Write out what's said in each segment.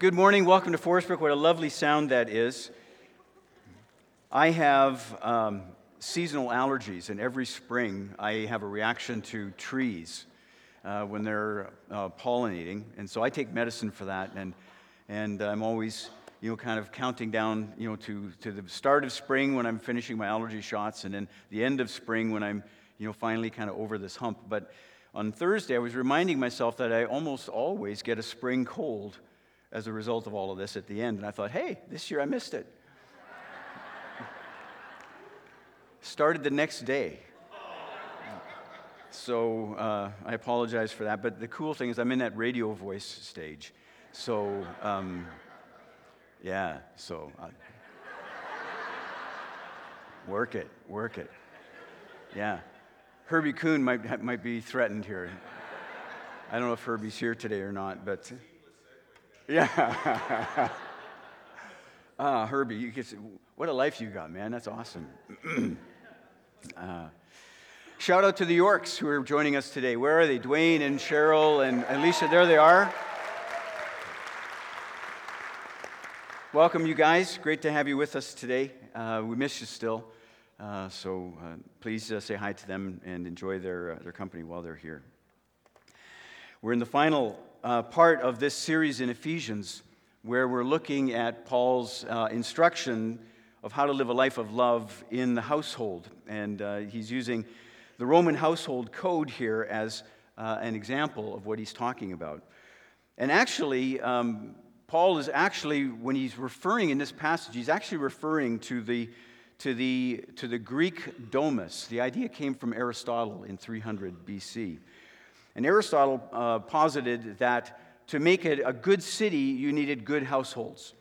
Good morning. Welcome to Forestbrook. What a lovely sound that is. I have um, seasonal allergies, and every spring I have a reaction to trees uh, when they're uh, pollinating. And so I take medicine for that, and, and I'm always you know, kind of counting down, you know, to, to the start of spring when I'm finishing my allergy shots, and then the end of spring when I'm, you know, finally kind of over this hump. But on Thursday, I was reminding myself that I almost always get a spring cold as a result of all of this at the end. And I thought, hey, this year I missed it. Started the next day. So uh, I apologize for that. But the cool thing is, I'm in that radio voice stage. So, um, yeah, so uh, work it, work it. Yeah. Herbie Kuhn might, might be threatened here. I don't know if Herbie's here today or not, but. Yeah. ah, Herbie, you get, what a life you got, man. That's awesome. uh, shout out to the Yorks who are joining us today. Where are they? Dwayne and Cheryl and Alicia, there they are. Welcome, you guys. Great to have you with us today. Uh, we miss you still. Uh, so uh, please uh, say hi to them and enjoy their, uh, their company while they're here. We're in the final uh, part of this series in Ephesians where we're looking at Paul's uh, instruction of how to live a life of love in the household. And uh, he's using the Roman household code here as uh, an example of what he's talking about. And actually, um, Paul is actually, when he's referring in this passage, he's actually referring to the, to the, to the Greek domus. The idea came from Aristotle in 300 BC. And Aristotle uh, posited that to make it a good city, you needed good households.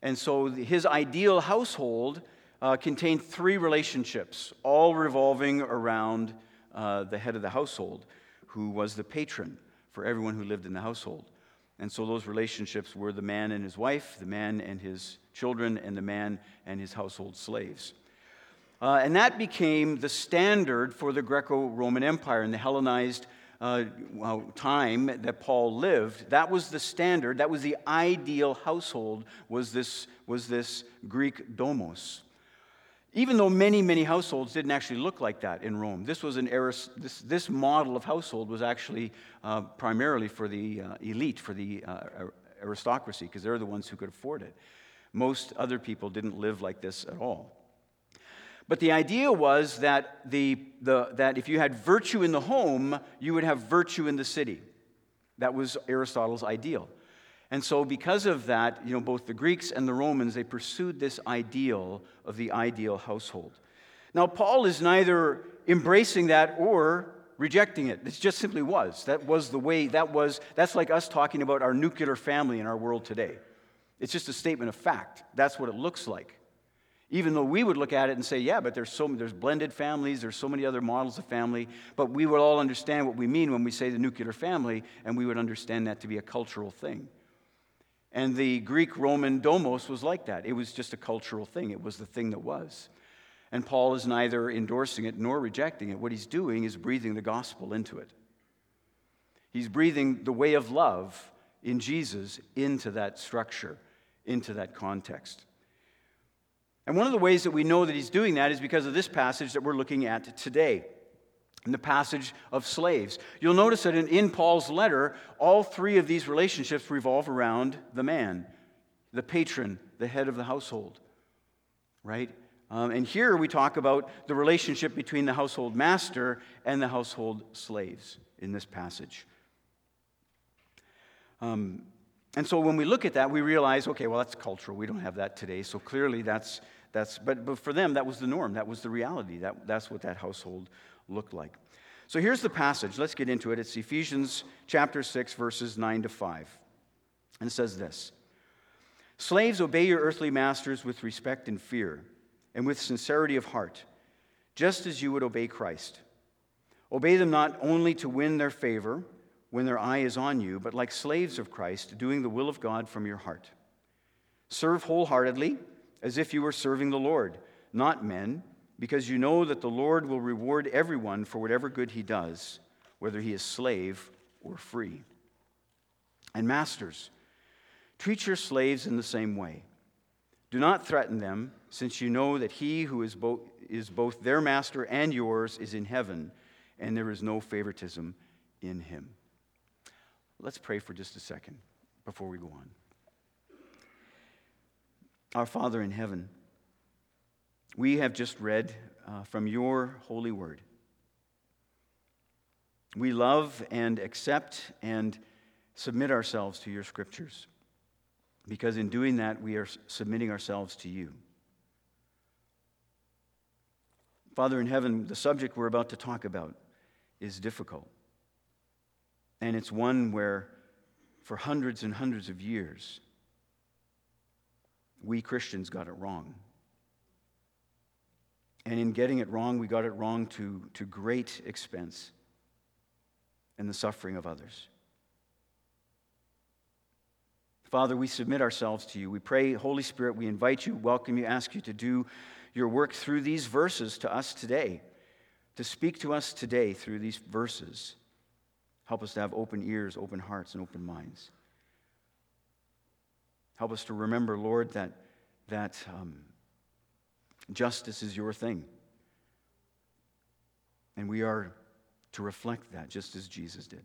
And so his ideal household uh, contained three relationships, all revolving around uh, the head of the household, who was the patron for everyone who lived in the household. And so those relationships were the man and his wife, the man and his children, and the man and his household slaves. Uh, and that became the standard for the Greco Roman Empire and the Hellenized uh, time that Paul lived, that was the standard, that was the ideal household, was this, was this Greek domus. Even though many, many households didn't actually look like that in Rome, this was an this, this model of household was actually uh, primarily for the uh, elite, for the uh, aristocracy, because they're the ones who could afford it. Most other people didn't live like this at all. But the idea was that, the, the, that if you had virtue in the home, you would have virtue in the city. That was Aristotle's ideal. And so, because of that, you know, both the Greeks and the Romans, they pursued this ideal of the ideal household. Now, Paul is neither embracing that or rejecting it. It just simply was. That was the way, that was, that's like us talking about our nuclear family in our world today. It's just a statement of fact. That's what it looks like. Even though we would look at it and say, yeah, but there's, so, there's blended families, there's so many other models of family, but we would all understand what we mean when we say the nuclear family, and we would understand that to be a cultural thing. And the Greek Roman domus was like that. It was just a cultural thing, it was the thing that was. And Paul is neither endorsing it nor rejecting it. What he's doing is breathing the gospel into it. He's breathing the way of love in Jesus into that structure, into that context. And one of the ways that we know that he's doing that is because of this passage that we're looking at today. In the passage of slaves. You'll notice that in, in, Paul's letter, all three of these relationships revolve around the man, the patron, the head of the household. Right? Um, and here we talk about the relationship between the household master and the household slaves in this passage. Um, and so when we look at that, we realize, okay, well, that's cultural. We don't have that today. So clearly that's, that's but, but for them, that was the norm. That was the reality. That, that's what that household looked like. So here's the passage. Let's get into it. It's Ephesians chapter 6, verses 9 to 5. And it says this Slaves, obey your earthly masters with respect and fear, and with sincerity of heart, just as you would obey Christ. Obey them not only to win their favor when their eye is on you, but like slaves of Christ, doing the will of God from your heart. Serve wholeheartedly, as if you were serving the Lord, not men, because you know that the Lord will reward everyone for whatever good he does, whether he is slave or free. And masters, Treat your slaves in the same way. Do not threaten them, since you know that he who is both, is both their master and yours is in heaven, and there is no favoritism in him. Let's pray for just a second before we go on. Our Father in heaven, we have just read uh, from your holy word. We love and accept and submit ourselves to your scriptures because in doing that, we are submitting ourselves to you. Father in heaven, the subject we're about to talk about is difficult. And it's one where, for hundreds and hundreds of years, we Christians got it wrong. And in getting it wrong, we got it wrong to, to great expense and the suffering of others. Father, we submit ourselves to you. We pray, Holy Spirit, we invite you, welcome you, ask you to do your work through these verses to us today, to speak to us today through these verses. Help us to have open ears, open hearts, and open minds. Help us to remember, Lord, that, that um, justice is your thing. And we are to reflect that just as Jesus did.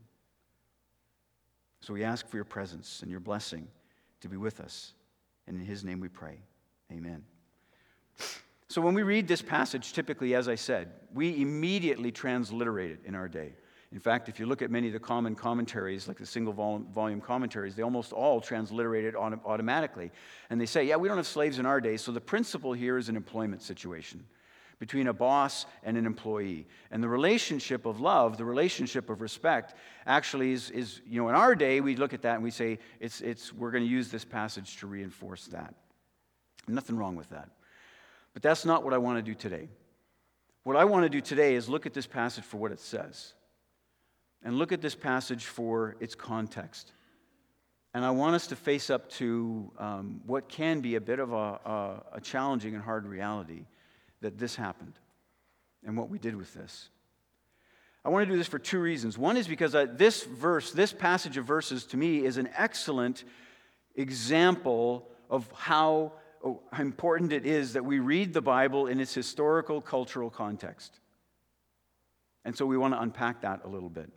So we ask for your presence and your blessing to be with us. And in his name we pray. Amen. So when we read this passage, typically, as I said, we immediately transliterate it in our day. In fact, if you look at many of the common commentaries, like the single volume commentaries, they almost all transliterate it automatically. And they say, yeah, we don't have slaves in our day, so the principle here is an employment situation between a boss and an employee. And the relationship of love, the relationship of respect, actually is, is you know, in our day, we look at that and we say, it's, it's, we're going to use this passage to reinforce that. Nothing wrong with that. But that's not what I want to do today. What I want to do today is look at this passage for what it says, and look at this passage for its context. And I want us to face up to um, what can be a bit of a, a, a challenging and hard reality that this happened and what we did with this. I want to do this for two reasons. One is because uh, this verse, this passage of verses, to me, is an excellent example of oh, how important it is that we read the Bible in its historical, cultural context. And so we want to unpack that a little bit.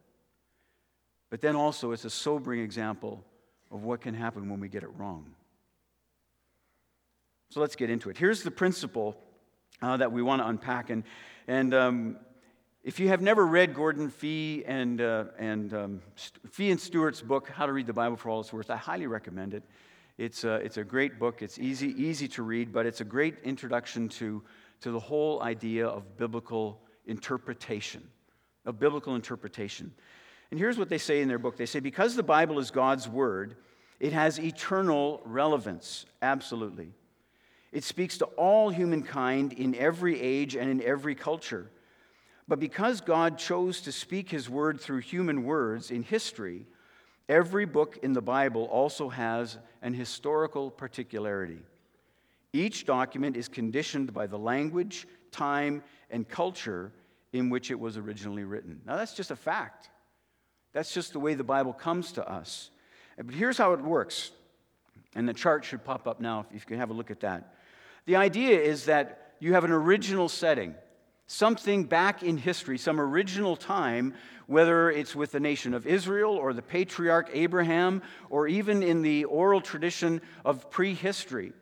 But then also, it's a sobering example of what can happen when we get it wrong. So let's get into it. Here's the principle uh, that we want to unpack. And, and um, if you have never read Gordon Fee and, uh, and um, Fee and Stuart's book, How to Read the Bible for All It's Worth, I highly recommend it. It's a, it's a great book. It's easy, easy to read, but it's a great introduction to, to the whole idea of biblical interpretation, of biblical interpretation. And here's what they say in their book. They say, because the Bible is God's word, it has eternal relevance, absolutely. It speaks to all humankind in every age and in every culture. But because God chose to speak his word through human words in history, every book in the Bible also has an historical particularity. Each document is conditioned by the language, time, and culture in which it was originally written. Now, that's just a fact. That's just the way the Bible comes to us. But here's how it works. And the chart should pop up now if you can have a look at that. The idea is that you have an original setting, something back in history, some original time, whether it's with the nation of Israel or the patriarch Abraham, or even in the oral tradition of prehistory.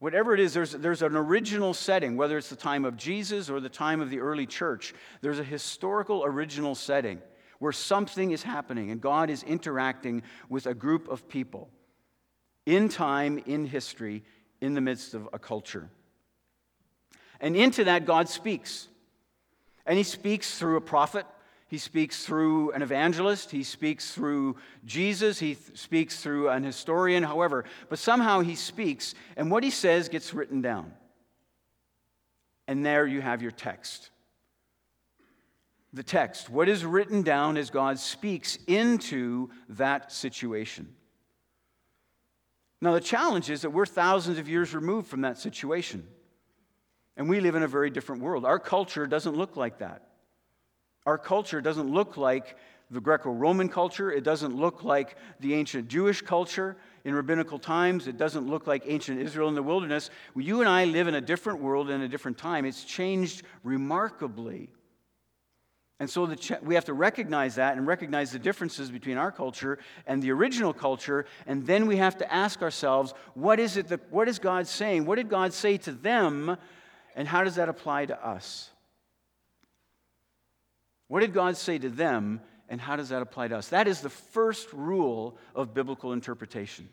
Whatever it is, there's, there's an original setting, whether it's the time of Jesus or the time of the early church. There's a historical original setting where something is happening and God is interacting with a group of people in time, in history, in the midst of a culture. And into that, God speaks. And He speaks through a prophet, He speaks through an evangelist, He speaks through Jesus, He th- speaks through an historian, however. But somehow He speaks, and what He says gets written down. And there you have your text. The text, what is written down as God speaks into that situation. Now, the challenge is that we're thousands of years removed from that situation. And we live in a very different world. Our culture doesn't look like that. Our culture doesn't look like the Greco Roman culture. It doesn't look like the ancient Jewish culture in rabbinical times. It doesn't look like ancient Israel in the wilderness. You and I live in a different world in a different time. It's changed remarkably. And so ch- we have to recognize that and recognize the differences between our culture and the original culture. And then we have to ask ourselves what is it that, what is God saying? What did God say to them? And how does that apply to us? What did God say to them, and how does that apply to us? That is the first rule of biblical interpretation.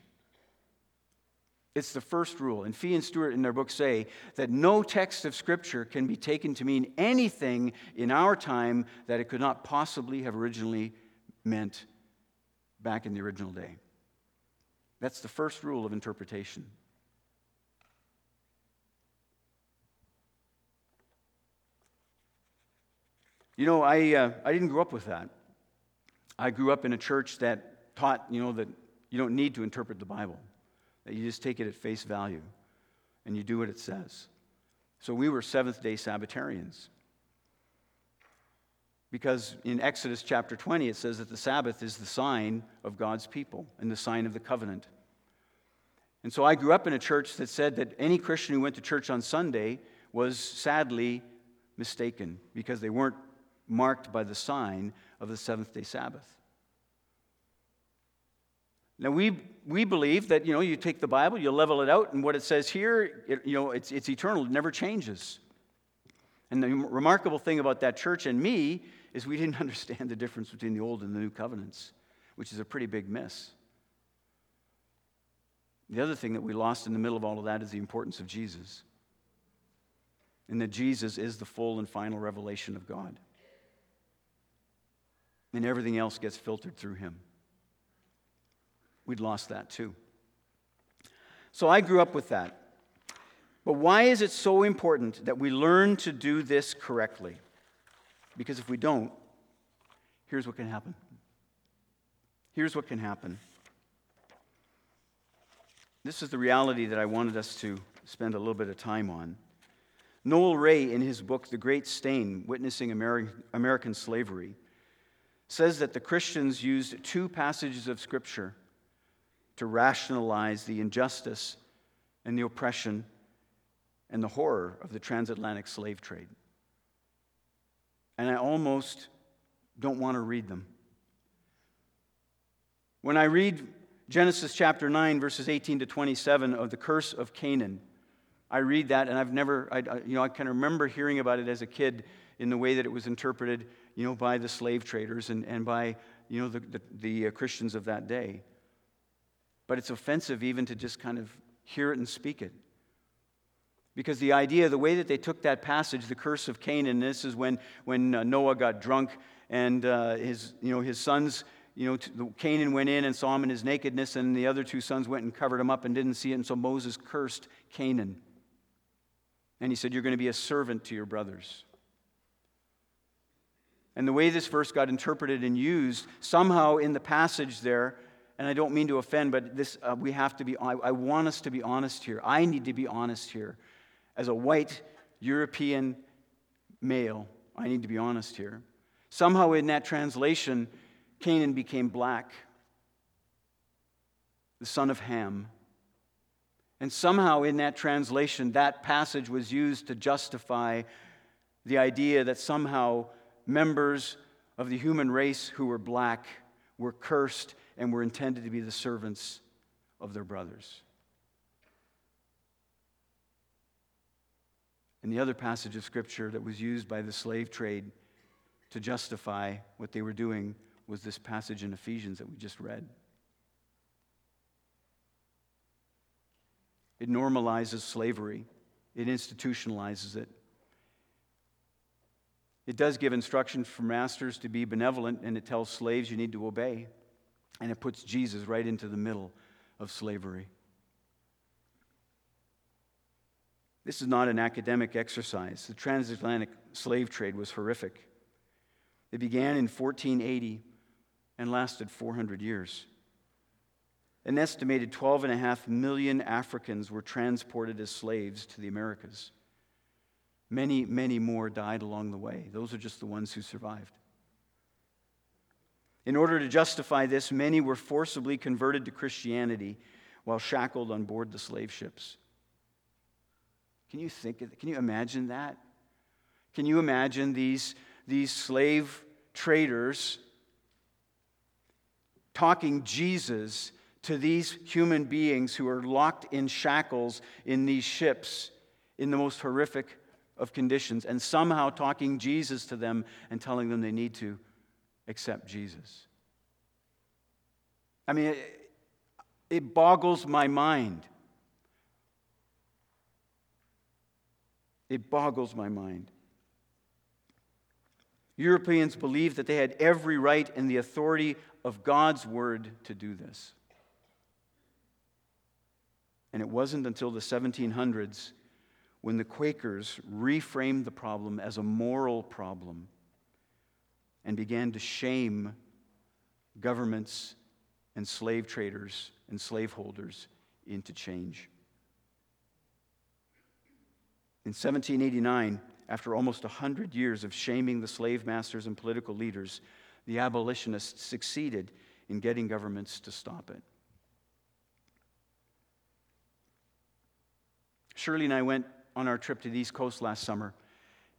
It's the first rule. And Fee and Stuart in their book say that no text of Scripture can be taken to mean anything in our time that it could not possibly have originally meant back in the original day. That's the first rule of interpretation. You know, I, uh, I didn't grow up with that. I grew up in a church that taught, you know, that you don't need to interpret the Bible, that you just take it at face value and you do what it says. So we were Seventh day Sabbatarians. Because in Exodus chapter 20, it says that the Sabbath is the sign of God's people and the sign of the covenant. And so I grew up in a church that said that any Christian who went to church on Sunday was sadly mistaken because they weren't marked by the sign of the seventh day Sabbath. Now, we, we believe that, you know, you take the Bible, you level it out, and what it says here, it, you know, it's, it's eternal, it never changes. And the remarkable thing about that church and me is we didn't understand the difference between the old and the new covenants, which is a pretty big miss. The other thing that we lost in the middle of all of that is the importance of Jesus. And that Jesus is the full and final revelation of God and everything else gets filtered through him. We'd lost that too. So I grew up with that. But why is it so important that we learn to do this correctly? Because if we don't, here's what can happen. Here's what can happen. This is the reality that I wanted us to spend a little bit of time on. Noel Rae, in his book, The Great Stain Witnessing American, Slavery, says that the Christians used two passages of Scripture to rationalize the injustice and the oppression and the horror of the transatlantic slave trade. And I almost don't want to read them. When I read Genesis chapter 9, verses 18 to 27 of the curse of Canaan, I read that and I've never, I, you know, I can remember hearing about it as a kid in the way that it was interpreted you know, by the slave traders and, and by, you know, the, the, the uh, Christians of that day. But it's offensive even to just kind of hear it and speak it. Because the idea, the way that they took that passage, the curse of Canaan, this is when, when uh, Noah got drunk and uh, his, you know, his sons, you know, Canaan went in and saw him in his nakedness, and the other two sons went and covered him up and didn't see it, and so Moses cursed Canaan. And he said, You're going to be a servant to your brothers. And the way this verse got interpreted and used, somehow in the passage there, and I don't mean to offend, but this, uh, we have to be, I, I want us to be honest here. I need to be honest here. As a white European male, I need to be honest here. Somehow in that translation, Canaan became black, the son of Ham. And somehow in that translation, that passage was used to justify the idea that somehow members of the human race who were black were cursed and were intended to be the servants of their brothers. And the other passage of scripture that was used by the slave trade to justify what they were doing was this passage in Ephesians that we just read. It normalizes slavery, it institutionalizes it. It does give instruction for masters to be benevolent, and it tells slaves you need to obey. And it puts Jesus right into the middle of slavery. This is not an academic exercise. The transatlantic slave trade was horrific. It began in 1480 and lasted 400 years. An estimated 12.5 million Africans were transported as slaves to the Americas. Many, many more died along the way. Those are just the ones who survived. In order to justify this, many were forcibly converted to Christianity while shackled on board the slave ships. Can you think of, can you imagine that? Can you imagine these, these slave traders talking Jesus to these human beings who are locked in shackles in these ships in the most horrific of conditions and somehow talking Jesus to them and telling them they need to accept Jesus. I mean, it, it boggles my mind. It boggles my mind. Europeans believed that they had every right and the authority of God's word to do this. And it wasn't until the 1700s when the Quakers reframed the problem as a moral problem and began to shame governments and slave traders and slaveholders into change. In 1789, after almost 100 years of shaming the slave masters and political leaders, the abolitionists succeeded in getting governments to stop it. Shirley and I went on our trip to the East Coast last summer.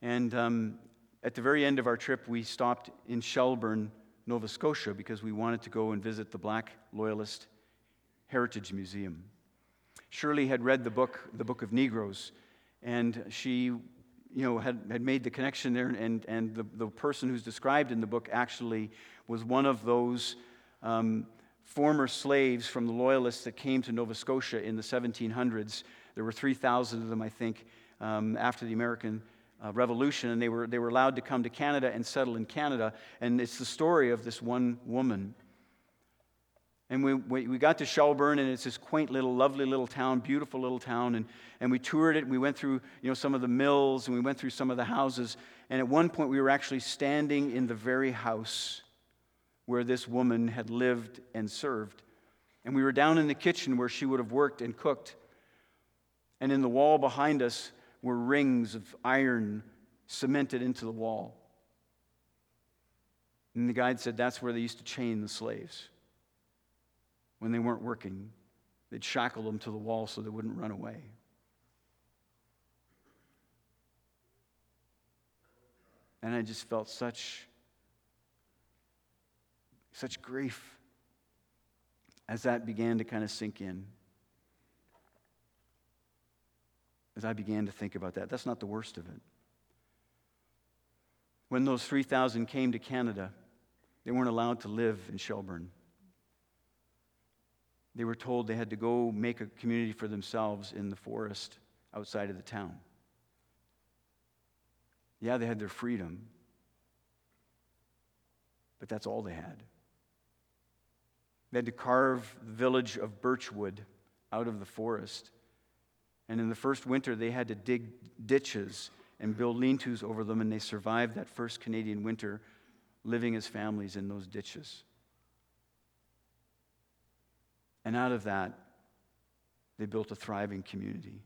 And um, at the very end of our trip, we stopped in Shelburne, Nova Scotia, because we wanted to go and visit the Black Loyalist Heritage Museum. Shirley had read the book, The Book of Negroes, and she you know, had, had made the connection there, and, and the, the person who's described in the book actually was one of those um, former slaves from the Loyalists that came to Nova Scotia in the 1700s there were 3,000 of them, I think, um, after the American uh, Revolution, and they were, they were allowed to come to Canada and settle in Canada. And it's the story of this one woman. And we, we, we got to Shelburne, and it's this quaint little, lovely little town, beautiful little town. And, and we toured it, and we went through you know, some of the mills, and we went through some of the houses. And at one point, we were actually standing in the very house where this woman had lived and served. And we were down in the kitchen where she would have worked and cooked. And in the wall behind us were rings of iron cemented into the wall. And the guide said that's where they used to chain the slaves. When they weren't working, they'd shackle them to the wall so they wouldn't run away. And I just felt such, such grief as that began to kind of sink in. As I began to think about that. That's not the worst of it. When those 3,000 came to Canada, they weren't allowed to live in Shelburne. They were told they had to go make a community for themselves in the forest outside of the town. Yeah, they had their freedom, but that's all they had. They had to carve the village of Birchtown out of the forest and in the first winter, they had to dig ditches and build lean tos over them, and they survived that first Canadian winter living as families in those ditches. And out of that, they built a thriving community.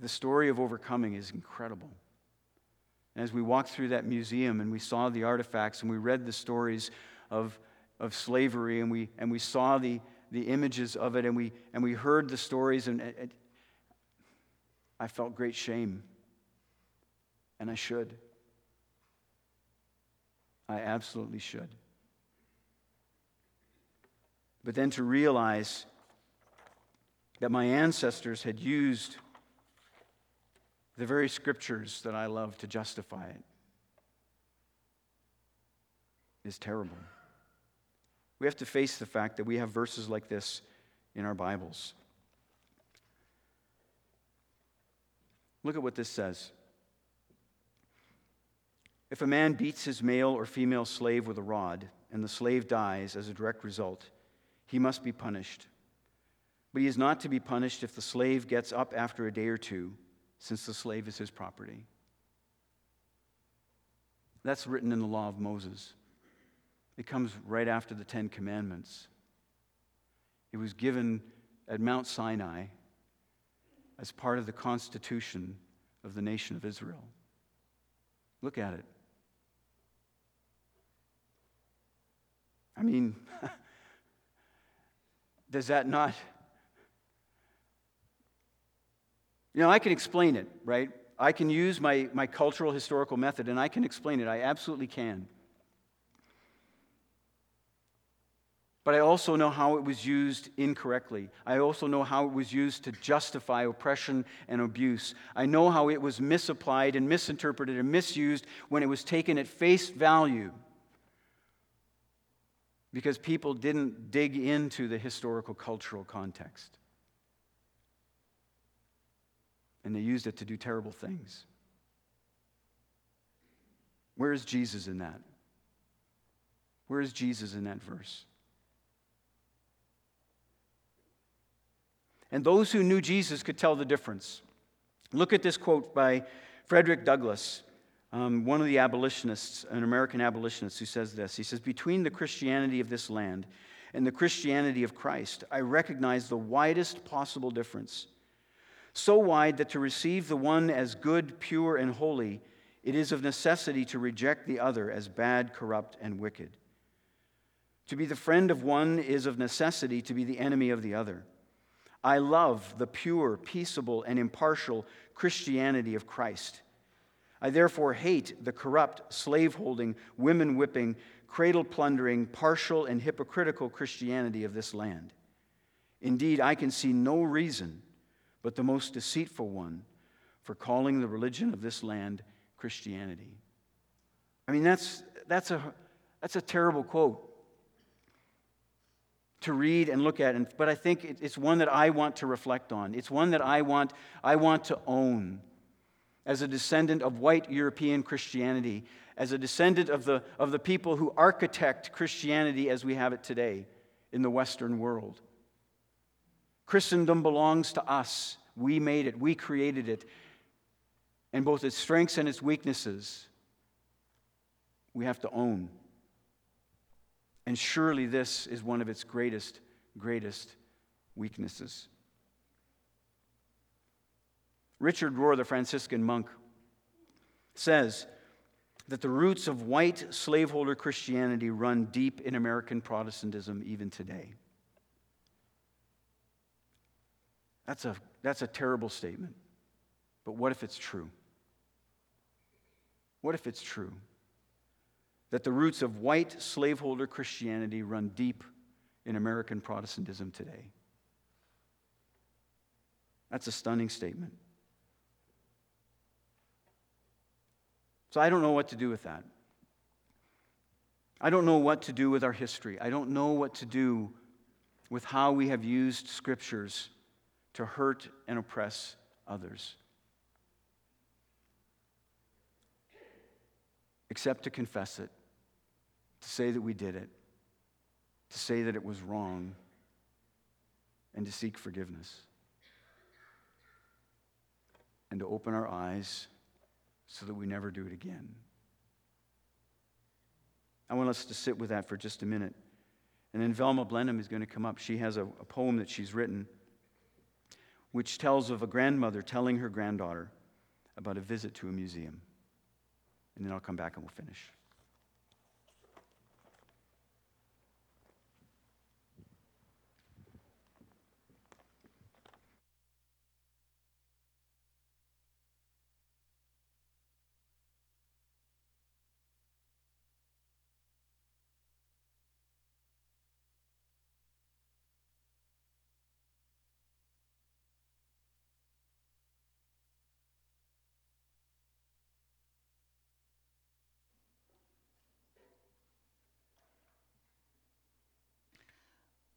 The story of overcoming is incredible. And as we walked through that museum and we saw the artifacts and we read the stories of, of slavery and we, and we saw the, the images of it and we, and we heard the stories, and it, I felt great shame. And I should. I absolutely should. But then to realize that my ancestors had used the very scriptures that I love to justify it is terrible. We have to face the fact that we have verses like this in our Bibles. Look at what this says. If a man beats his male or female slave with a rod, and the slave dies as a direct result, he must be punished. But he is not to be punished if the slave gets up after a day or two, since the slave is his property. That's written in the law of Moses. It comes right after the Ten Commandments. It was given at Mount Sinai as part of the constitution of the nation of Israel. Look at it. I mean, does that not? You know, I can explain it, right? I can use my, my cultural historical method and I can explain it. I absolutely can. But I also know how it was used incorrectly. I also know how it was used to justify oppression and abuse. I know how it was misapplied and misinterpreted and misused when it was taken at face value because people didn't dig into the historical cultural context. And they used it to do terrible things. Where is Jesus in that? Where is Jesus in that verse? And those who knew Jesus could tell the difference. Look at this quote by Frederick Douglass um, one of the abolitionists, an American abolitionist, who says this. He says, Between the Christianity of this land and the Christianity of Christ, I recognize the widest possible difference. So wide that to receive the one as good, pure, and holy, it is of necessity to reject the other as bad, corrupt, and wicked. To be the friend of one is of necessity to be the enemy of the other. I love the pure, peaceable, and impartial Christianity of Christ. I therefore hate the corrupt, slaveholding, women whipping, cradle plundering, partial, and hypocritical Christianity of this land. Indeed, I can see no reason but the most deceitful one for calling the religion of this land Christianity. I mean, that's, that's, a, that's a terrible quote to read and look at, but I think it's one that I want to reflect on. It's one that I want, I want to own as a descendant of white European Christianity, as a descendant of the, of the people who architect Christianity as we have it today in the Western world. Christendom belongs to us. We made it, we created it. And both its strengths and its weaknesses, we have to own. And surely this is one of its greatest, greatest weaknesses. Richard Rohr, the Franciscan monk, says that the roots of white slaveholder Christianity run deep in American Protestantism even today. That's a, that's a terrible statement. But what if it's true? What if it's true that the roots of white slaveholder Christianity run deep in American Protestantism today? That's a stunning statement. So I don't know what to do with that. I don't know what to do with our history. I don't know what to do with how we have used scriptures to hurt and oppress others. Except to confess it, to say that we did it, to say that it was wrong, and to seek forgiveness. And to open our eyes so that we never do it again. I want us to sit with that for just a minute. And then Velma Blenheim is going to come up. She has a, a poem that she's written which tells of a grandmother telling her granddaughter about a visit to a museum. And then I'll come back and we'll finish.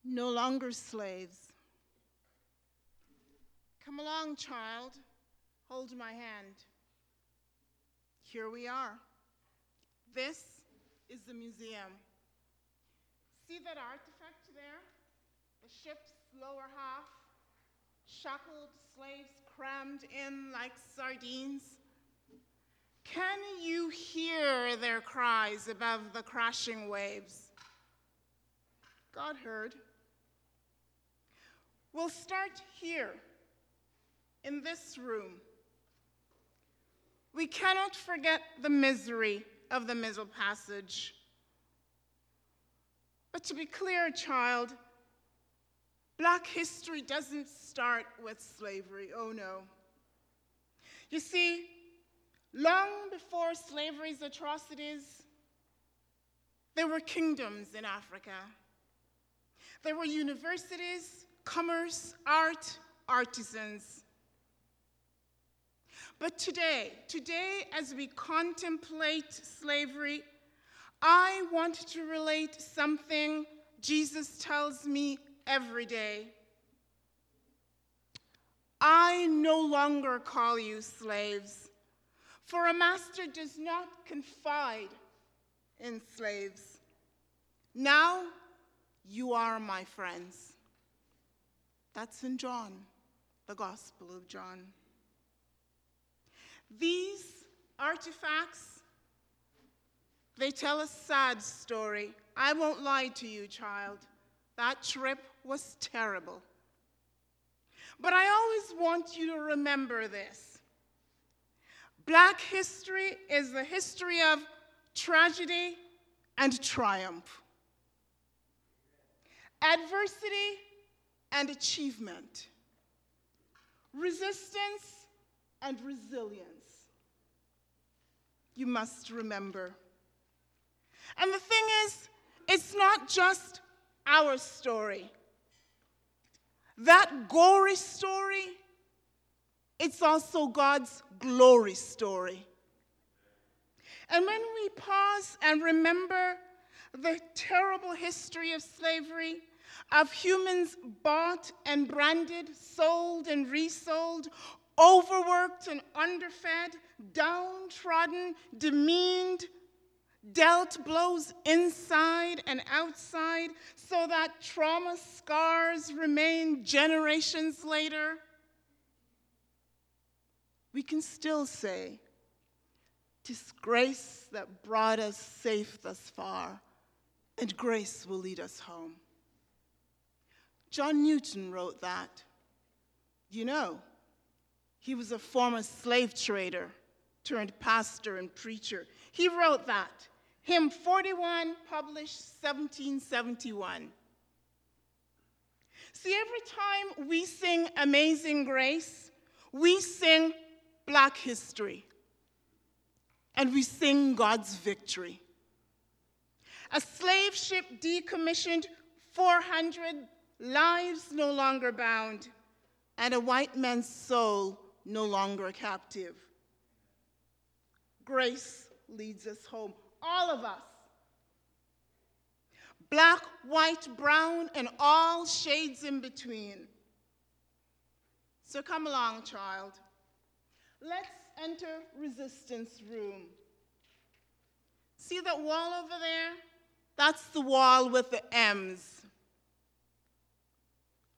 No longer slaves. Come along, child. Hold my hand. Here we are. This is the museum. See that artifact there? The ship's lower half? Shackled slaves crammed in like sardines? Can you hear their cries above the crashing waves? God heard. We'll start here, in this room. we cannot forget the misery of the Middle Passage. But to be clear, child, black history doesn't start with slavery. Oh no. You see, long before slavery's atrocities, there were kingdoms in Africa. There were universities, commerce, art, artisans. But today, today, as we contemplate slavery, I want to relate something Jesus tells me every day. I no longer call you slaves, for a master does not confide in slaves. Now you are my friends. That's in John, the Gospel of John. These artifacts, they tell a sad story. I won't lie to you, child. That trip was terrible. But I always want you to remember this. Black history is the history of tragedy and triumph, adversity and achievement, resistance and resilience. You must remember. And the thing is, it's not just our story. That gory story, it's also God's glory story. And when we pause and remember the terrible history of slavery, of humans bought and branded, sold and resold, overworked and underfed, downtrodden, demeaned, dealt blows inside and outside so that trauma scars remain generations later, we can still say, Disgrace that brought us safe thus far, and grace will lead us home. John Newton wrote that. You know, he was a former slave trader turned pastor and preacher. He wrote that. Hymn 41, published 1771. See, every time we sing Amazing Grace, we sing Black history and we sing God's victory. A slave ship decommissioned 400 lives no longer bound, and a white man's soul no longer captive. Grace leads us home, all of us. Black, white, brown, and all shades in between. So come along, child. Let's enter resistance room. See that wall over there? That's the wall with the M's.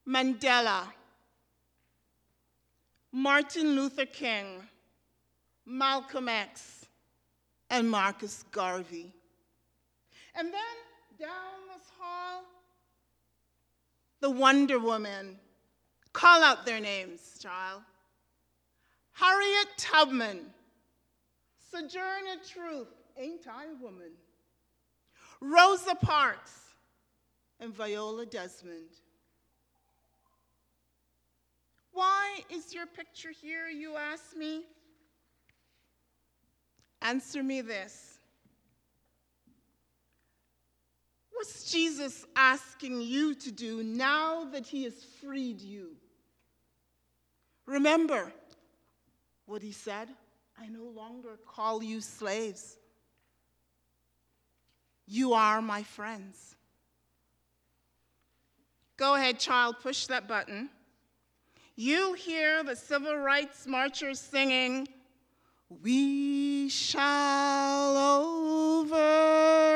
Mandela, Martin Luther King, Malcolm X, and Marcus Garvey. And then down this hall, the Wonder Woman. Call out their names, child. Harriet Tubman, Sojourner Truth, ain't I a woman? Rosa Parks, and Viola Desmond. Why is your picture here, you ask me? Answer me this. What's Jesus asking you to do now that he has freed you? Remember what he said I no longer call you slaves. You are my friends. Go ahead, child, push that button. You hear the civil rights marchers singing, We shall overcome.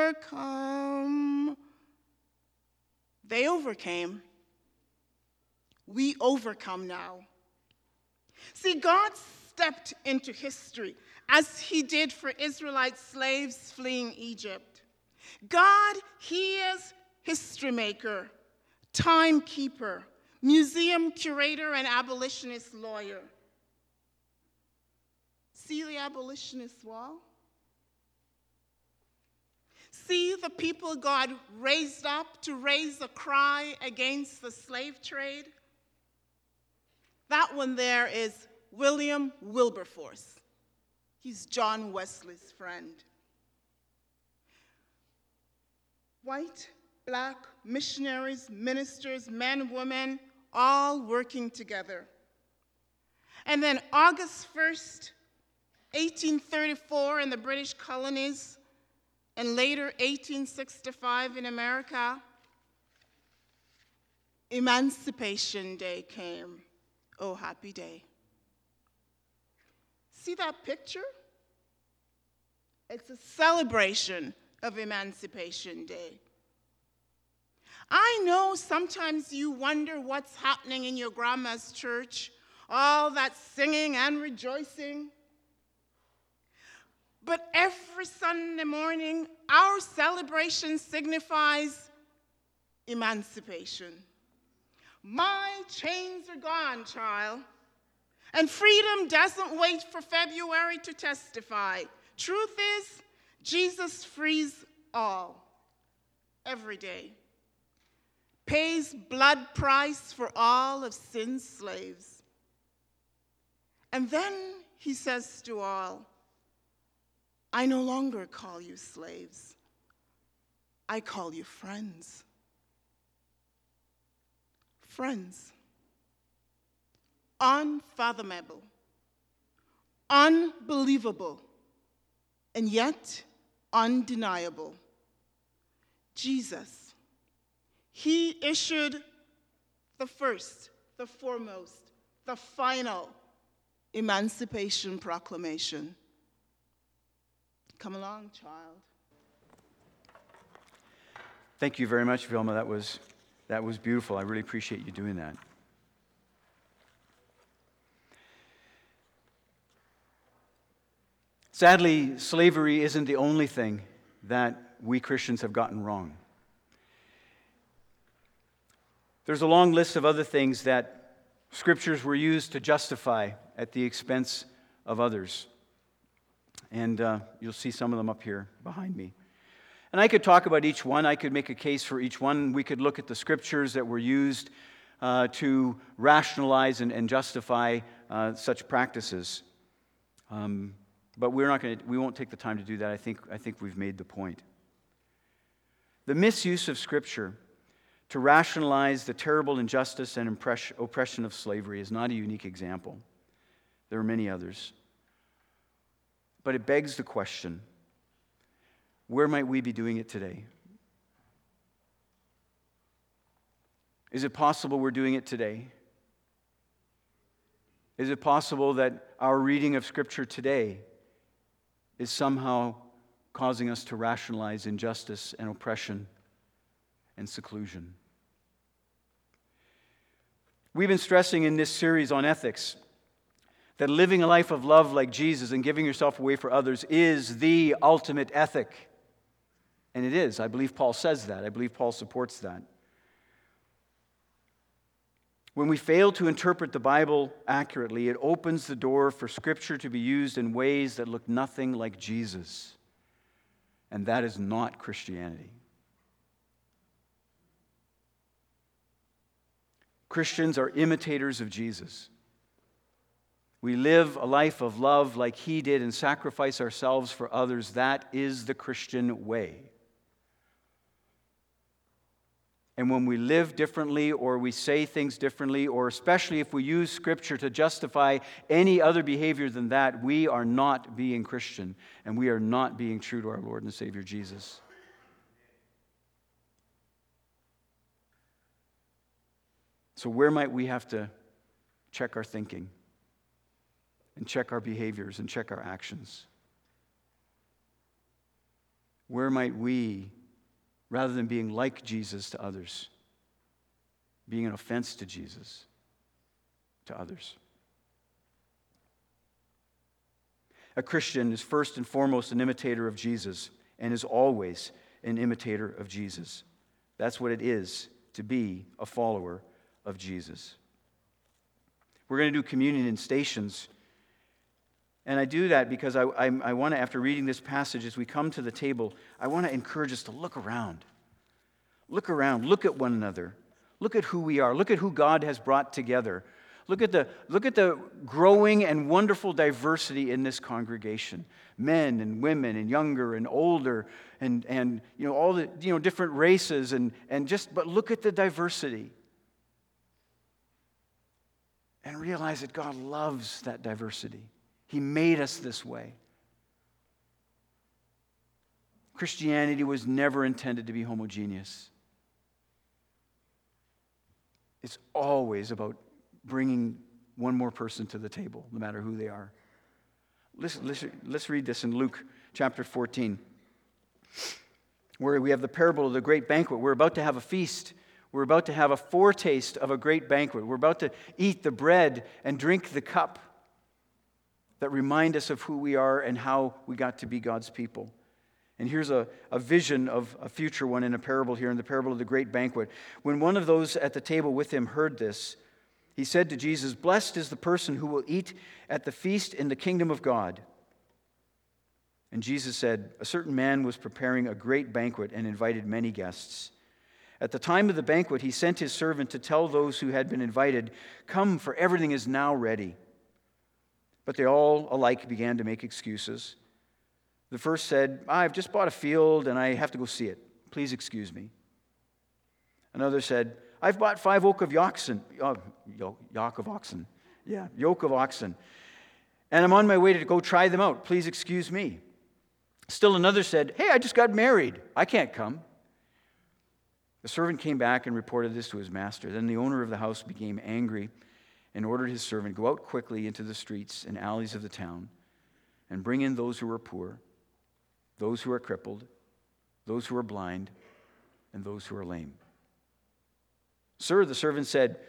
They overcame. We overcome now. See, God stepped into history as he did for Israelite slaves fleeing Egypt. God, he is history maker, timekeeper, museum curator, and abolitionist lawyer. See the abolitionist wall? See the people God raised up to raise a cry against the slave trade? That one there is William Wilberforce. He's John Wesley's friend. White, black, missionaries, ministers, men, women, all working together. And then August 1st, 1834, in the British colonies, and later 1865 in America, Emancipation Day came. Oh, happy day. See that picture? It's a celebration of Emancipation Day. I know sometimes you wonder what's happening in your grandma's church, all that singing and rejoicing. But every Sunday morning, our celebration signifies emancipation. My chains are gone, child. And freedom doesn't wait for February to testify. Truth is, Jesus frees all, every day. Pays blood price for all of sin's slaves. And then he says to all, I no longer call you slaves, I call you friends. Friends. Unfathomable, unbelievable, and yet undeniable. Jesus. He issued the first, the foremost, the final Emancipation Proclamation. Come along, child. Thank you very much, Vilma. That was, that was beautiful. I really appreciate you doing that. Sadly, slavery isn't the only thing that we Christians have gotten wrong. There's a long list of other things that scriptures were used to justify at the expense of others. And uh, you'll see some of them up here behind me. And I could talk about each one. I could make a case for each one. We could look at the scriptures that were used uh, to rationalize and, and justify uh, such practices. Um, but we're not going to, we won't take the time to do that. I think, I think we've made the point. The misuse of Scripture to rationalize the terrible injustice and oppression of slavery is not a unique example. There are many others. But it begs the question where might we be doing it today? Is it possible we're doing it today? Is it possible that our reading of Scripture today is somehow causing us to rationalize injustice and oppression and seclusion. We've been stressing in this series on ethics that living a life of love like Jesus and giving yourself away for others is the ultimate ethic. And it is. I believe Paul says that. I believe Paul supports that. When we fail to interpret the Bible accurately, it opens the door for Scripture to be used in ways that look nothing like Jesus. And that is not Christianity. Christians are imitators of Jesus. We live a life of love like he did and sacrifice ourselves for others. That is the Christian way. And when we live differently or we say things differently, or especially if we use Scripture to justify any other behavior than that, we are not being Christian and we are not being true to our Lord and Savior Jesus. So, where might we have to check our thinking and check our behaviors and check our actions? Where might we rather than being like Jesus to others, being an offense to Jesus to others. A Christian is first and foremost an imitator of Jesus and is always an imitator of Jesus. That's what it is to be a follower of Jesus. We're going to do communion in stations. And I do that because I, I, I want to, after reading this passage, as we come to the table, I want to encourage us to look around. Look around. Look at one another. Look at who we are. Look at who God has brought together. Look at the, look at the growing and wonderful diversity in this congregation men and women and younger and older and, and you know, all the you know, different races and, and just, but look at the diversity. And realize that God loves that diversity. He made us this way. Christianity was never intended to be homogeneous. It's always about bringing one more person to the table, no matter who they are. Let's, let's, let's read this in Luke chapter 14, where we have the parable of the great banquet. We're about to have a feast. We're about to have a foretaste of a great banquet. We're about to eat the bread and drink the cup that remind us of who we are and how we got to be God's people. And here's a, a vision of a future one in a parable here in the parable of the great banquet. When one of those at the table with him heard this, he said to Jesus, Blessed is the person who will eat at the feast in the kingdom of God. And Jesus said, A certain man was preparing a great banquet and invited many guests. At the time of the banquet, he sent his servant to tell those who had been invited, Come, for everything is now ready. But they all alike began to make excuses. The first said, I've just bought a field and I have to go see it. Please excuse me. Another said, I've bought five yoke of oxen, uh, yoke of oxen. Yeah, yoke of oxen. And I'm on my way to go try them out. Please excuse me. Still another said, Hey, I just got married. I can't come. The servant came back and reported this to his master. Then the owner of the house became angry and ordered his servant, Go out quickly into the streets and alleys of the town and bring in those who are poor, those who are crippled, those who are blind, and those who are lame. Sir, the servant said,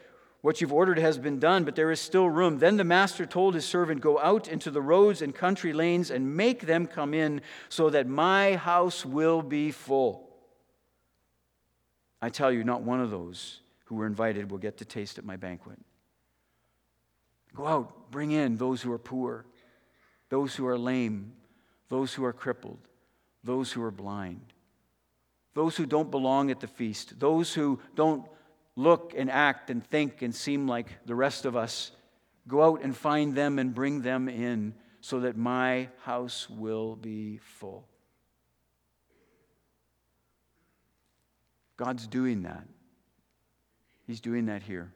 What you've ordered has been done, but there is still room. Then the master told his servant, Go out into the roads and country lanes and make them come in, so that my house will be full. I tell you, not one of those who were invited will get to taste at my banquet. Go out, bring in those who are poor, those who are lame, those who are crippled, those who are blind, those who don't belong at the feast, those who don't look and act and think and seem like the rest of us. Go out and find them and bring them in so that my house will be full. God's doing that. He's doing that here.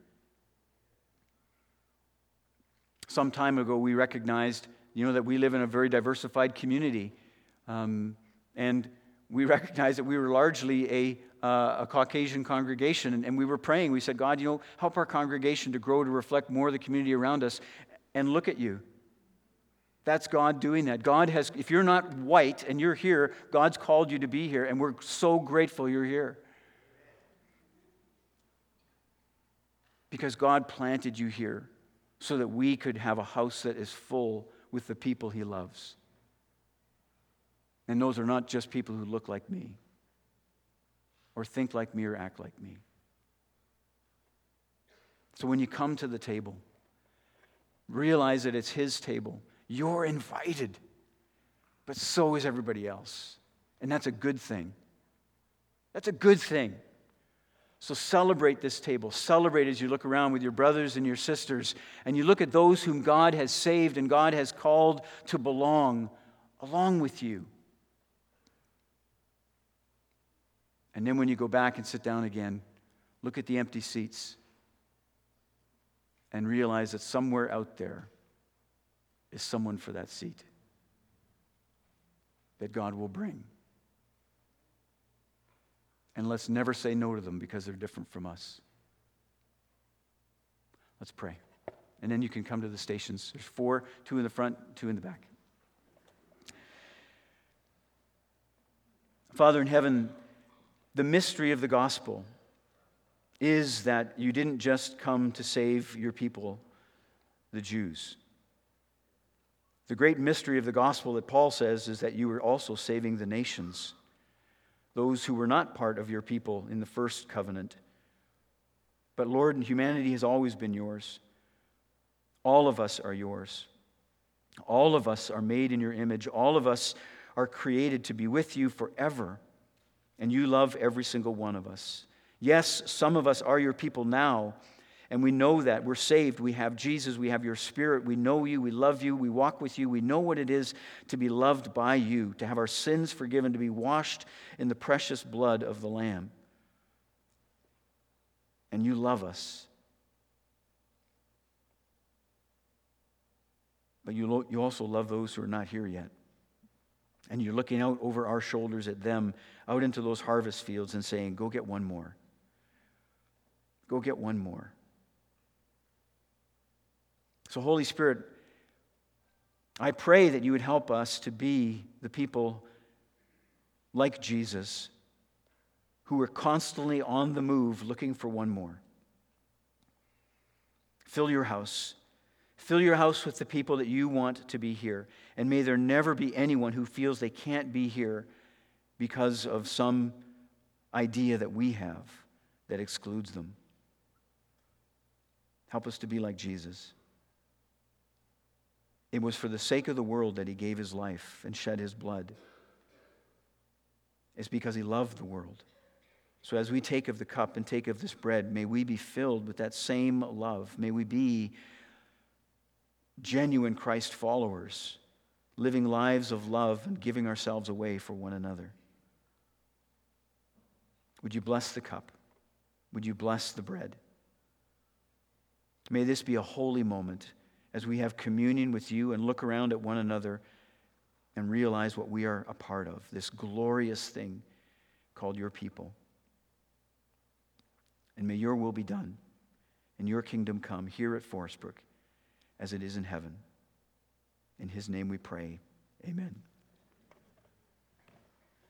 Some time ago, we recognized, you know, that we live in a very diversified community. Um, and we recognized that we were largely a, uh, a Caucasian congregation. And, and we were praying. We said, God, you know, help our congregation to grow to reflect more of the community around us. And look at you. That's God doing that. God has, if you're not white and you're here, God's called you to be here, and we're so grateful you're here. Because God planted you here so that we could have a house that is full with the people he loves. And those are not just people who look like me, or think like me, or act like me. So when you come to the table, realize that it's his table. You're invited, but so is everybody else. And that's a good thing. That's a good thing. So celebrate this table. Celebrate as you look around with your brothers and your sisters and you look at those whom God has saved and God has called to belong along with you. And then when you go back and sit down again, look at the empty seats and realize that somewhere out there is someone for that seat that God will bring. And let's never say no to them because they're different from us. Let's pray. And then you can come to the stations. There's four two in the front, two in the back. Father in heaven, the mystery of the gospel is that you didn't just come to save your people, the Jews. The great mystery of the gospel that Paul says is that you were also saving the nations those who were not part of your people in the first covenant. But Lord, humanity has always been yours. All of us are yours. All of us are made in your image. All of us are created to be with you forever. And you love every single one of us. Yes, some of us are your people now, and we know that. We're saved. We have Jesus. We have your Spirit. We know you. We love you. We walk with you. We know what it is to be loved by you, to have our sins forgiven, to be washed in the precious blood of the Lamb. And you love us. But you, lo- you also love those who are not here yet. And you're looking out over our shoulders at them, out into those harvest fields, and saying, Go get one more. Go get one more. So, Holy Spirit, I pray that you would help us to be the people like Jesus who are constantly on the move looking for one more. Fill your house. Fill your house with the people that you want to be here. And may there never be anyone who feels they can't be here because of some idea that we have that excludes them. Help us to be like Jesus. It was for the sake of the world that he gave his life and shed his blood. It's because he loved the world. So as we take of the cup and take of this bread, may we be filled with that same love. May we be genuine Christ followers, living lives of love and giving ourselves away for one another. Would you bless the cup? Would you bless the bread? May this be a holy moment as we have communion with you and look around at one another and realize what we are a part of this glorious thing called your people. And may your will be done and your kingdom come here at Forestbrook as it is in heaven. In his name we pray. Amen.